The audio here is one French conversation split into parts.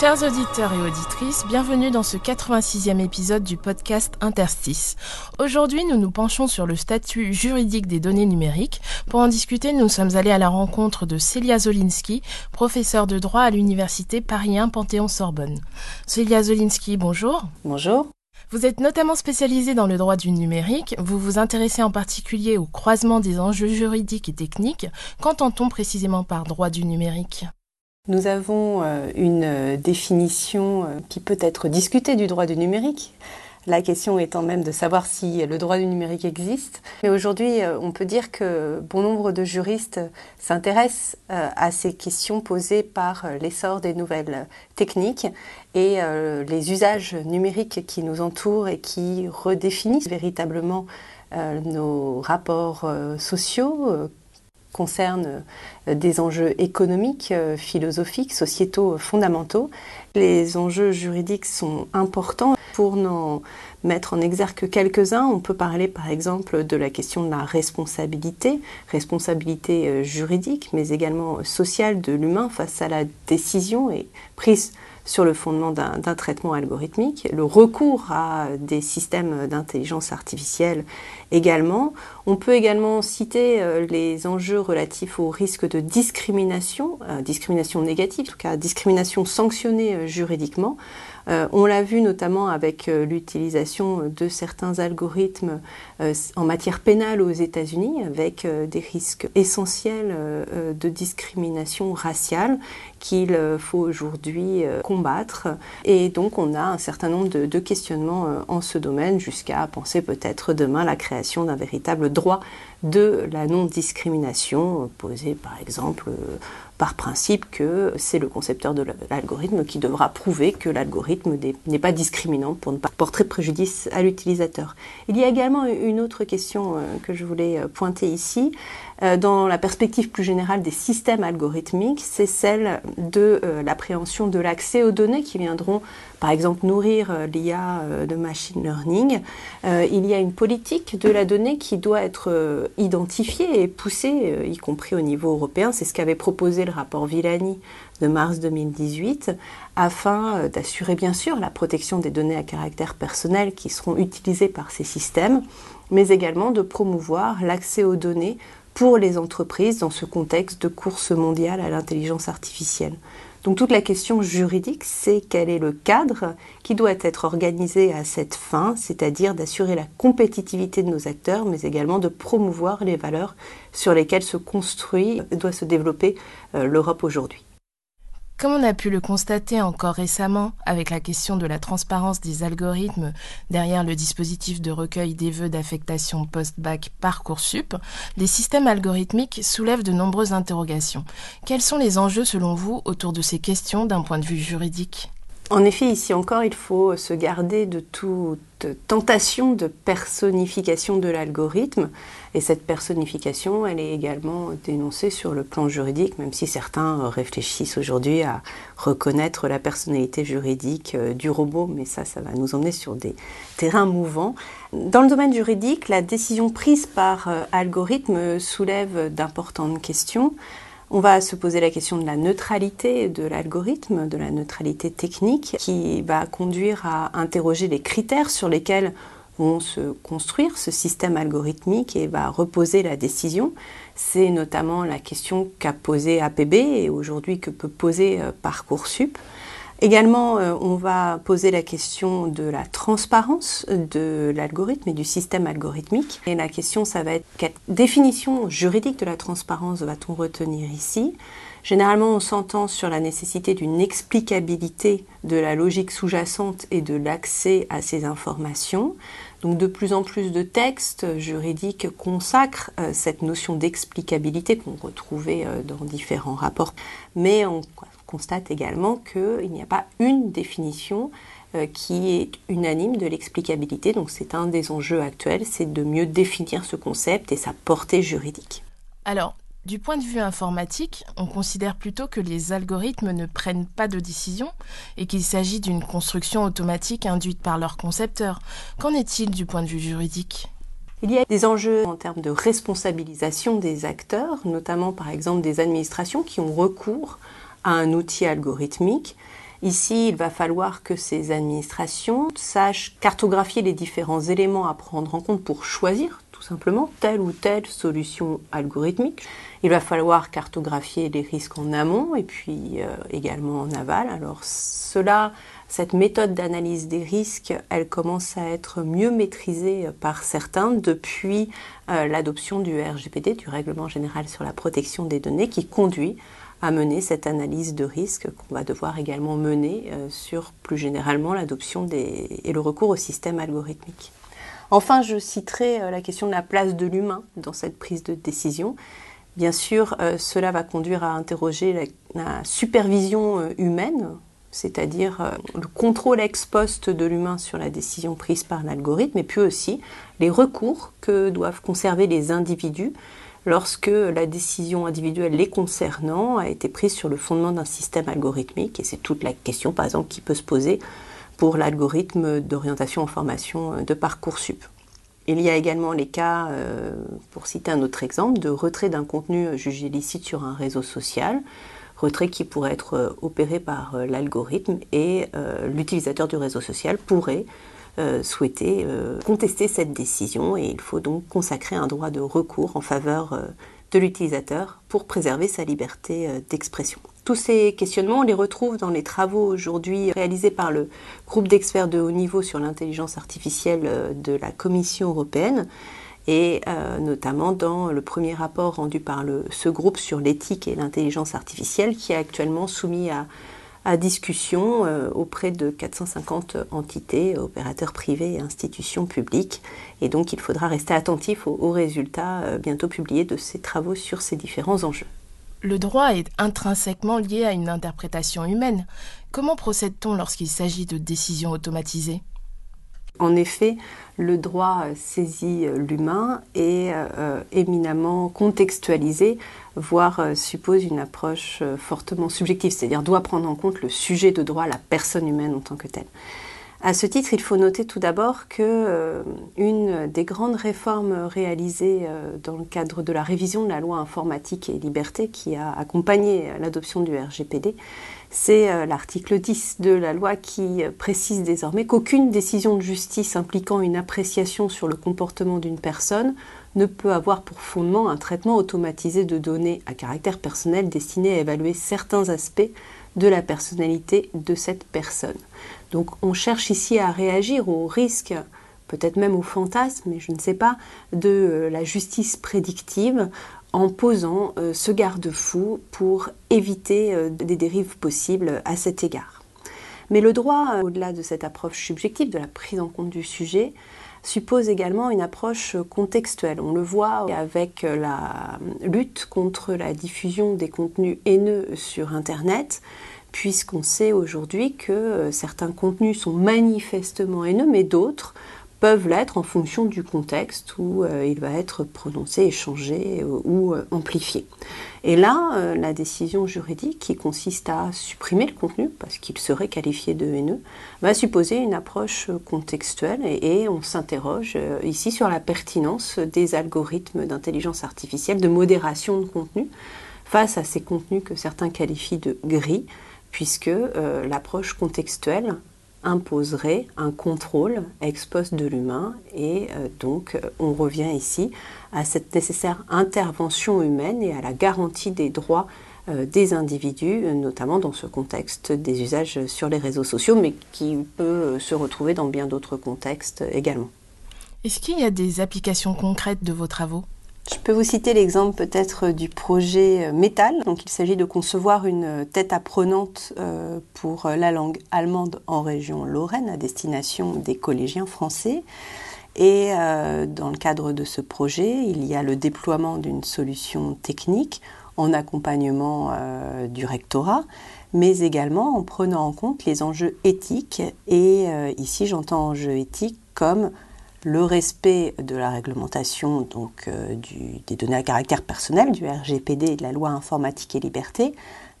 Chers auditeurs et auditrices, bienvenue dans ce 86e épisode du podcast Interstice. Aujourd'hui, nous nous penchons sur le statut juridique des données numériques. Pour en discuter, nous sommes allés à la rencontre de Célia Zolinski, professeure de droit à l'université Paris 1 Panthéon-Sorbonne. Célia Zolinski, bonjour. Bonjour. Vous êtes notamment spécialisée dans le droit du numérique. Vous vous intéressez en particulier au croisement des enjeux juridiques et techniques. Qu'entend-on précisément par droit du numérique? Nous avons euh, une euh, définition euh, qui peut être discutée du droit du numérique. La question étant même de savoir si le droit du numérique existe. Mais aujourd'hui, on peut dire que bon nombre de juristes s'intéressent à ces questions posées par l'essor des nouvelles techniques et les usages numériques qui nous entourent et qui redéfinissent véritablement nos rapports sociaux, concernent euh, des enjeux économiques, euh, philosophiques, sociétaux euh, fondamentaux. Les enjeux juridiques sont importants. Pour n'en mettre en exergue que quelques-uns, on peut parler par exemple de la question de la responsabilité, responsabilité juridique, mais également sociale de l'humain face à la décision et prise sur le fondement d'un traitement algorithmique, le recours à des systèmes d'intelligence artificielle également. On peut également citer euh, les enjeux relatifs au risque de discrimination, euh, discrimination négative, en tout cas discrimination sanctionnée euh, juridiquement. Euh, on l'a vu notamment avec euh, l'utilisation de certains algorithmes euh, en matière pénale aux États-Unis, avec des risques essentiels de discrimination raciale qu'il faut aujourd'hui combattre. Et donc on a un certain nombre de, questionnements en ce domaine, jusqu'à penser peut-être demain la création d'un véritable droit de la non-discrimination, posé par exemple par principe que c'est le concepteur de l'algorithme qui devra prouver que l'algorithme n'est- pas discriminant pour ne pas porter préjudice à l'utilisateur. Il y a également une autre question euh, que je voulais euh, pointer ici. Euh, Dans la perspective plus générale des systèmes algorithmiques, c'est celle de euh, l'appréhension de l'accès aux données qui viendront, par exemple, nourrir euh, l'IA de machine learning. Il y a une politique de la donnée qui doit être identifiée et poussée, y compris au niveau européen. C'est ce qu'avait proposé le rapport Villani de mars 2018, afin d'assurer bien sûr la protection des données à caractère personnel qui seront utilisées par ces systèmes, mais également de promouvoir l'accès aux données pour les entreprises dans ce contexte de course mondiale à l'intelligence artificielle. Donc toute la question juridique, c'est quel est le cadre qui doit être organisé à cette fin, c'est-à-dire d'assurer la compétitivité de nos acteurs, mais également de promouvoir les valeurs sur lesquelles se construit, doit se développer euh, l'Europe aujourd'hui. Comme on a pu le constater encore récemment avec la question de la transparence des algorithmes derrière le dispositif de recueil des vœux d'affectation post-bac Parcoursup, les systèmes algorithmiques soulèvent de nombreuses interrogations. Quels sont les enjeux selon vous autour de ces questions d'un point de vue juridique? En effet, ici encore, il faut se garder de toute tentation de personnification de l'algorithme. Et cette personnification, elle est également dénoncée sur le plan juridique, même si certains réfléchissent aujourd'hui à reconnaître la personnalité juridique euh, du robot, mais ça, ça va nous emmener sur des terrains mouvants. Dans le domaine juridique, la décision prise par euh, algorithme soulève d'importantes questions. On va se poser la question de la neutralité de l'algorithme, de la neutralité technique, qui va conduire à interroger les critères sur lesquels vont se construire ce système algorithmique et va reposer la décision. C'est notamment la question qu'a posée APB et aujourd'hui que peut poser euh, Parcoursup. Également, euh, on va poser la question de la transparence de l'algorithme et du système algorithmique. Et la question, ça va être quelle définition juridique de la transparence va-t-on retenir ici? Généralement, on s'entend sur la nécessité d'une explicabilité de la logique sous-jacente et de l'accès à ces informations. Donc de plus en plus de textes juridiques consacrent euh, cette notion d'explicabilité qu'on retrouvait euh, dans différents rapports. Mais on constate également qu'il n'y a pas une définition euh, qui est unanime de l'explicabilité. Donc c'est un des enjeux actuels, c'est de mieux définir ce concept et sa portée juridique. Alors, Du point de vue informatique, on considère plutôt que les algorithmes ne prennent pas de décision et qu'il s'agit d'une construction automatique induite par leurs concepteurs. Qu'en est-il du point de vue juridique? Il y a des enjeux en termes de responsabilisation des acteurs, notamment par exemple des administrations qui ont recours à un outil algorithmique. Ici, il va falloir que ces administrations sachent cartographier les différents éléments à prendre en compte pour choisir tout simplement telle ou telle solution algorithmique. Il va falloir cartographier les risques en amont et puis euh, également en aval. Alors cela cette méthode d'analyse des risques, elle commence à être mieux maîtrisée par certains depuis euh, l'adoption du RGPD, du Règlement général sur la protection des données, qui conduit à mener cette analyse de risque qu'on va devoir également mener euh, sur plus généralement l'adoption et le recours au système algorithmique. Enfin, je citerai euh, la question de la place de l'humain dans cette prise de décision. Bien sûr, cela va conduire à interroger la supervision humaine c'est-à-dire euh, le contrôle ex post de l'humain sur la décision prise par l'algorithme, et puis aussi les recours que doivent conserver les individus lorsque la décision individuelle les concernant a été prise sur le fondement d'un système algorithmique. Et c'est toute la question, par exemple, qui peut se poser pour l'algorithme d'orientation en formation de Parcoursup. Il y a également les cas, euh, pour citer un autre exemple, de retrait d'un contenu jugé licite sur un réseau social retrait qui pourrait être euh, opéré par euh, l'algorithme et euh, l'utilisateur du réseau social pourrait souhaiter contester cette décision et il faut donc consacrer un droit de recours en faveur de l'utilisateur pour préserver sa liberté d'expression. Tous ces questionnements, on les retrouve dans les travaux aujourd'hui réalisés par le groupe d'experts de haut niveau sur l'intelligence artificielle de la Commission européenne et euh, notamment dans le premier rapport rendu par ce groupe sur l'éthique et l'intelligence artificielle qui est actuellement soumis à, discussion euh, auprès de 450 entités, opérateurs privés et institutions publiques. Et donc il faudra rester attentif aux, résultats euh, bientôt publiés de ces travaux sur ces différents enjeux. Le droit est intrinsèquement lié à une interprétation humaine. Comment procède-t-on lorsqu'il s'agit de décisions automatisées? En effet, le droit saisit l'humain et euh, éminemment contextualisé, voire euh, suppose une approche euh, fortement subjective, c'est-à-dire doit prendre en compte le sujet de droit, la personne humaine en tant que telle. À ce titre, il faut noter tout d'abord que une des grandes réformes réalisées dans le cadre de la révision de la loi informatique et liberté qui a accompagné l'adoption du RGPD c'est euh, l'article 10 de la loi qui euh, précise désormais qu'aucune décision de justice impliquant une appréciation sur le comportement d'une personne ne peut avoir pour fondement un traitement automatisé de données à caractère personnel destiné à évaluer certains aspects de la personnalité de cette personne. Donc on cherche ici à réagir au risque, peut-être même au fantasme, mais je ne sais pas, de euh, la justice prédictive en posant euh, ce garde-fou pour éviter euh, des dérives possibles à cet égard. Mais le droit, au-delà de cette approche subjective, de la prise en compte du sujet, suppose également une approche contextuelle. On le voit avec la lutte contre la diffusion des contenus haineux sur Internet, puisqu'on sait aujourd'hui que certains contenus sont manifestement haineux, mais d'autres peuvent l'être en fonction du contexte où euh, il va être prononcé, échangé euh, ou euh, amplifié. Et là, la décision juridique qui consiste à supprimer le contenu parce qu'il serait qualifié de haineux va supposer une approche contextuelle et, on s'interroge ici sur la pertinence des algorithmes d'intelligence artificielle de modération de contenu face à ces contenus que certains qualifient de gris puisque l'approche contextuelle imposerait un contrôle ex post de l'humain et euh, donc euh, on revient ici à cette nécessaire intervention humaine et à la garantie des droits euh, des individus, notamment dans ce contexte des usages sur les réseaux sociaux, mais qui peut se retrouver dans bien d'autres contextes également. Est-ce qu'il y a des applications concrètes de vos travaux? Je peux vous citer l'exemple peut-être du projet euh, Métal. Donc, il s'agit de concevoir une tête apprenante euh, pour la langue allemande en région Lorraine à destination des collégiens français. Et euh, dans le cadre de ce projet, il y a le déploiement d'une solution technique en accompagnement du rectorat, mais également en prenant en compte les enjeux éthiques. Et ici, j'entends enjeux éthiques comme le respect de la réglementation donc, euh, des données à caractère personnel, du RGPD et de la loi informatique et liberté,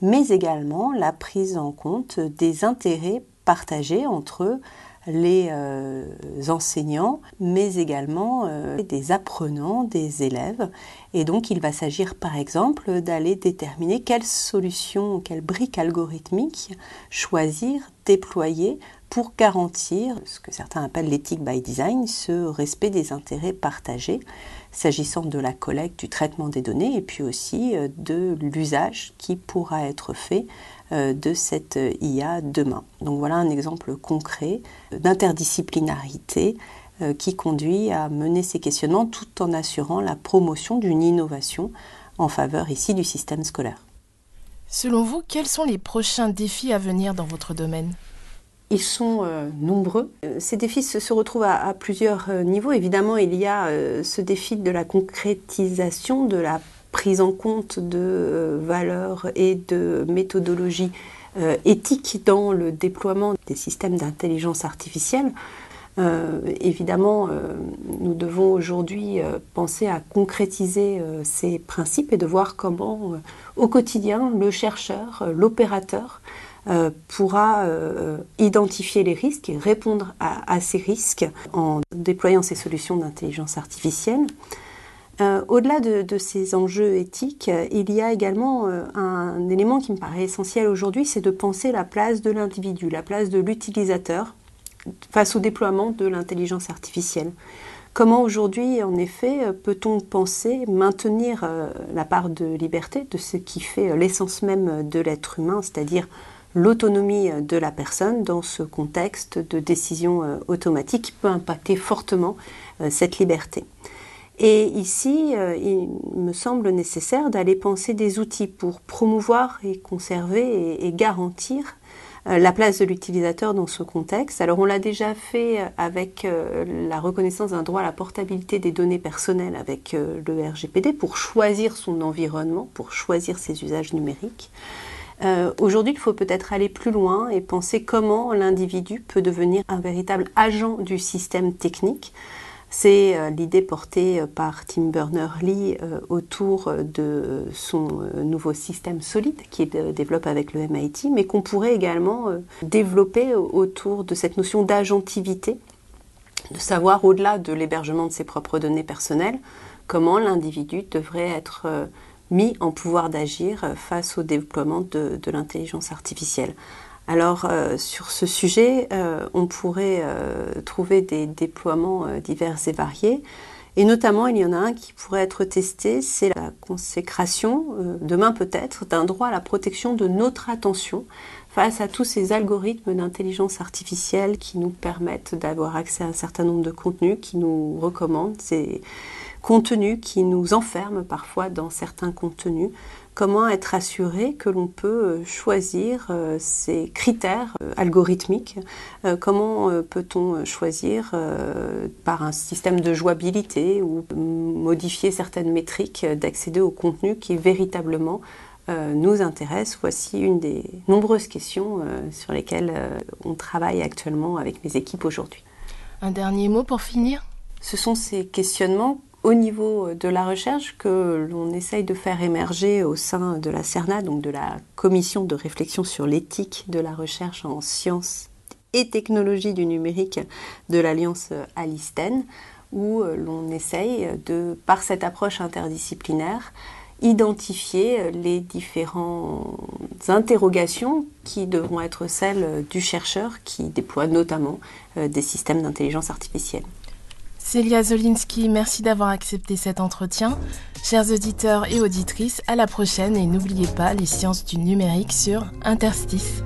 mais également la prise en compte des intérêts partagés entre les euh, enseignants, mais également euh, des apprenants, des élèves. Et donc il va s'agir par exemple d'aller déterminer quelle solution, quelle brique algorithmique choisir, déployer pour garantir ce que certains appellent l'éthique by design, ce respect des intérêts partagés, s'agissant de la collecte, du traitement des données et puis aussi euh, de l'usage qui pourra être fait euh, de cette IA demain. Donc voilà un exemple concret d'interdisciplinarité euh, qui conduit à mener ces questionnements tout en assurant la promotion d'une innovation en faveur ici du système scolaire. Selon vous, quels sont les prochains défis à venir dans votre domaine? Ils sont euh, nombreux. Ces défis se, retrouvent à, plusieurs niveaux. Évidemment, il y a ce défi de la concrétisation de la prise en compte de euh, valeurs et de méthodologies euh, éthiques dans le déploiement des systèmes d'intelligence artificielle. Euh, évidemment, nous devons aujourd'hui penser à concrétiser ces principes et de voir comment, au quotidien, le chercheur, l'opérateur, pourra identifier les risques et répondre à, ces risques en déployant ces solutions d'intelligence artificielle. Euh, au-delà de, ces enjeux éthiques, il y a également euh, un élément qui me paraît essentiel aujourd'hui, c'est de penser la place de l'individu, la place de l'utilisateur face au déploiement de l'intelligence artificielle. Comment aujourd'hui, en effet, peut-on penser maintenir euh, la part de liberté de ce qui fait l'essence même de l'être humain, c'est-à-dire l'autonomie de la personne dans ce contexte de décision automatique qui peut impacter fortement cette liberté. Et ici, euh, il me semble nécessaire d'aller penser des outils pour promouvoir et conserver et, garantir euh, la place de l'utilisateur dans ce contexte. Alors on l'a déjà fait euh, avec la reconnaissance d'un droit à la portabilité des données personnelles avec le RGPD pour choisir son environnement, pour choisir ses usages numériques. Aujourd'hui, il faut peut-être aller plus loin et penser comment l'individu peut devenir un véritable agent du système technique. C'est euh, l'idée portée euh, par Tim Berners-Lee euh, autour de son nouveau système solide qu'il développe avec le MIT, mais qu'on pourrait également développer autour de cette notion d'agentivité, de savoir au-delà de l'hébergement de ses propres données personnelles, comment l'individu devrait être mis en pouvoir d'agir face au déploiement de, l'intelligence artificielle. Alors euh, sur ce sujet, euh, on pourrait euh, trouver des déploiements divers et variés. Et notamment, il y en a un qui pourrait être testé, c'est la consécration, demain peut-être, d'un droit à la protection de notre attention face à tous ces algorithmes d'intelligence artificielle qui nous permettent d'avoir accès à un certain nombre de contenus, qui nous recommandent contenus, qui nous enferment parfois dans certains contenus comment être assuré que l'on peut euh, choisir euh, ces critères euh, algorithmiques, comment peut-on choisir par un système de jouabilité ou modifier certaines métriques d'accéder au contenu qui véritablement nous intéresse? Voici une des nombreuses questions sur lesquelles on travaille actuellement avec mes équipes aujourd'hui. Un dernier mot pour finir? Ce sont ces questionnements au niveau de la recherche que l'on essaye de faire émerger au sein de la CERNA, donc de la commission de réflexion sur l'éthique de la recherche en sciences et technologies du numérique de l'Alliance Alisten, où l'on essaye de, par cette approche interdisciplinaire, identifier les différentes interrogations qui devront être celles du chercheur qui déploie notamment euh, des systèmes d'intelligence artificielle. Célia Zolinski, merci d'avoir accepté cet entretien. Chers auditeurs et auditrices, à la prochaine et n'oubliez pas les sciences du numérique sur Interstice.